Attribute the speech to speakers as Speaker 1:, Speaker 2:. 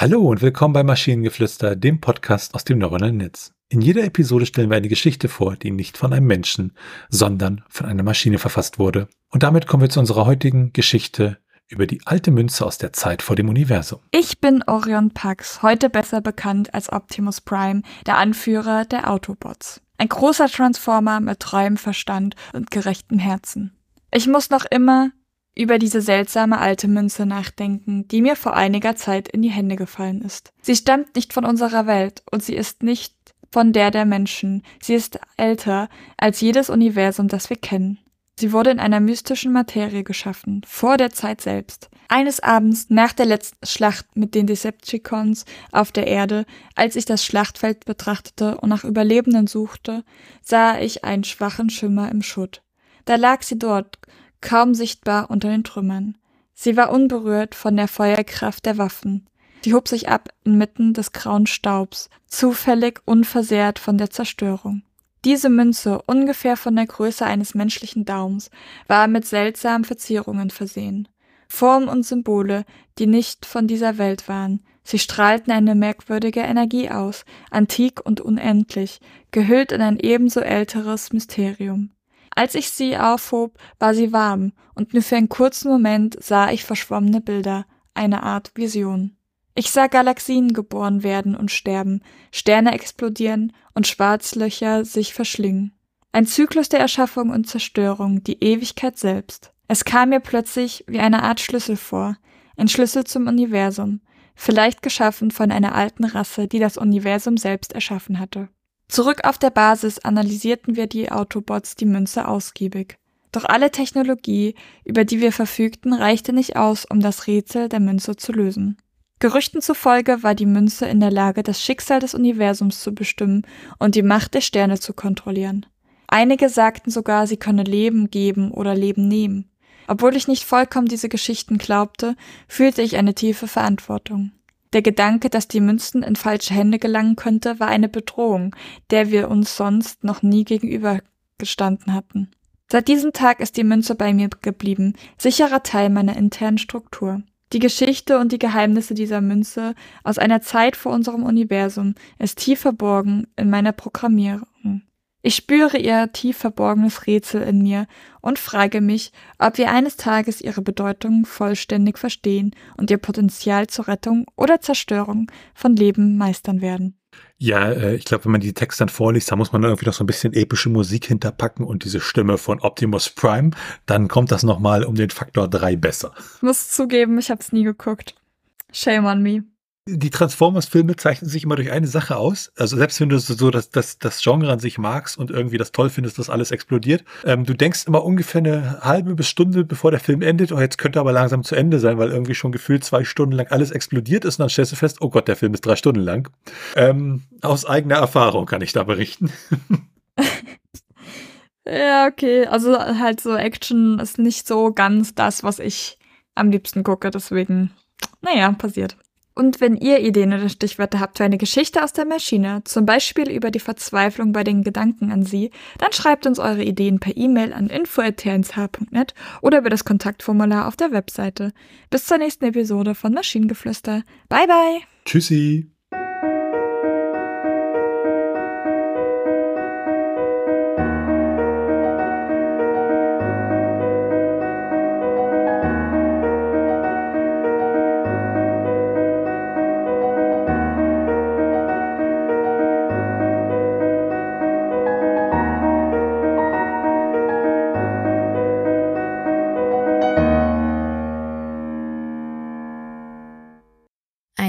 Speaker 1: Hallo und willkommen bei Maschinengeflüster, dem Podcast aus dem neuronalen Netz. In jeder Episode stellen wir eine Geschichte vor, die nicht von einem Menschen, sondern von einer Maschine verfasst wurde. Und damit kommen wir zu unserer heutigen Geschichte über die alte Münze aus der Zeit vor dem Universum.
Speaker 2: Ich bin Orion Pax, heute besser bekannt als Optimus Prime, der Anführer der Autobots. Ein großer Transformer mit treuem Verstand und gerechtem Herzen. Ich muss noch immer über diese seltsame alte Münze nachdenken, die mir vor einiger Zeit in die Hände gefallen ist. Sie stammt nicht von unserer Welt und sie ist nicht von der der Menschen. Sie ist älter als jedes Universum, das wir kennen. Sie wurde in einer mystischen Materie geschaffen, vor der Zeit selbst. Eines Abends nach der letzten Schlacht mit den Decepticons auf der Erde, als ich das Schlachtfeld betrachtete und nach Überlebenden suchte, sah ich einen schwachen Schimmer im Schutt. Da lag sie dort, kaum sichtbar unter den Trümmern. Sie war unberührt von der Feuerkraft der Waffen. Die hob sich ab inmitten des grauen Staubs, zufällig unversehrt von der Zerstörung. Diese Münze, ungefähr von der Größe eines menschlichen Daums, war mit seltsamen Verzierungen versehen. Formen und Symbole, die nicht von dieser Welt waren. Sie strahlten eine merkwürdige Energie aus, antik und unendlich, gehüllt in ein ebenso älteres Mysterium. Als ich sie aufhob, war sie warm, und nur für einen kurzen Moment sah ich verschwommene Bilder, eine Art Vision. Ich sah Galaxien geboren werden und sterben, Sterne explodieren und Schwarzlöcher sich verschlingen. Ein Zyklus der Erschaffung und Zerstörung, die Ewigkeit selbst. Es kam mir plötzlich wie eine Art Schlüssel vor, ein Schlüssel zum Universum, vielleicht geschaffen von einer alten Rasse, die das Universum selbst erschaffen hatte. Zurück auf der Basis analysierten wir die Autobots die Münze ausgiebig. Doch alle Technologie, über die wir verfügten, reichte nicht aus, um das Rätsel der Münze zu lösen. Gerüchten zufolge war die Münze in der Lage, das Schicksal des Universums zu bestimmen und die Macht der Sterne zu kontrollieren. Einige sagten sogar, sie könne Leben geben oder Leben nehmen. Obwohl ich nicht vollkommen diese Geschichten glaubte, fühlte ich eine tiefe Verantwortung. Der Gedanke, dass die Münzen in falsche Hände gelangen könnte, war eine Bedrohung, der wir uns sonst noch nie gegenübergestanden hatten. Seit diesem Tag ist die Münze bei mir geblieben, sicherer Teil meiner internen Struktur. Die Geschichte und die Geheimnisse dieser Münze aus einer Zeit vor unserem Universum ist tief verborgen in meiner Programmierung. Ich spüre ihr tief verborgenes Rätsel in mir und frage mich, ob wir eines Tages ihre Bedeutung vollständig verstehen und ihr Potenzial zur Rettung oder Zerstörung von Leben meistern werden.
Speaker 1: Ja, äh, ich glaube, wenn man die Texte dann vorliest, da muss man irgendwie noch so ein bisschen epische Musik hinterpacken und diese Stimme von Optimus Prime, dann kommt das nochmal um den Faktor drei besser.
Speaker 2: Ich muss zugeben, ich habe es nie geguckt. Shame on me
Speaker 1: die Transformers-Filme zeichnen sich immer durch eine Sache aus. Also selbst wenn du so das, das, das Genre an sich magst und irgendwie das toll findest, dass alles explodiert, ähm, du denkst immer ungefähr eine halbe bis Stunde, bevor der Film endet, oh, jetzt könnte aber langsam zu Ende sein, weil irgendwie schon gefühlt zwei Stunden lang alles explodiert ist und dann stellst du fest, oh Gott, der Film ist drei Stunden lang. Ähm, aus eigener Erfahrung kann ich da berichten.
Speaker 2: ja, okay. Also halt so Action ist nicht so ganz das, was ich am liebsten gucke, deswegen, naja, passiert. Und wenn ihr Ideen oder Stichwörter habt für eine Geschichte aus der Maschine, zum Beispiel über die Verzweiflung bei den Gedanken an sie, dann schreibt uns eure Ideen per E-Mail an info.tnsh.net oder über das Kontaktformular auf der Webseite. Bis zur nächsten Episode von Maschinengeflüster. Bye bye!
Speaker 1: Tschüssi!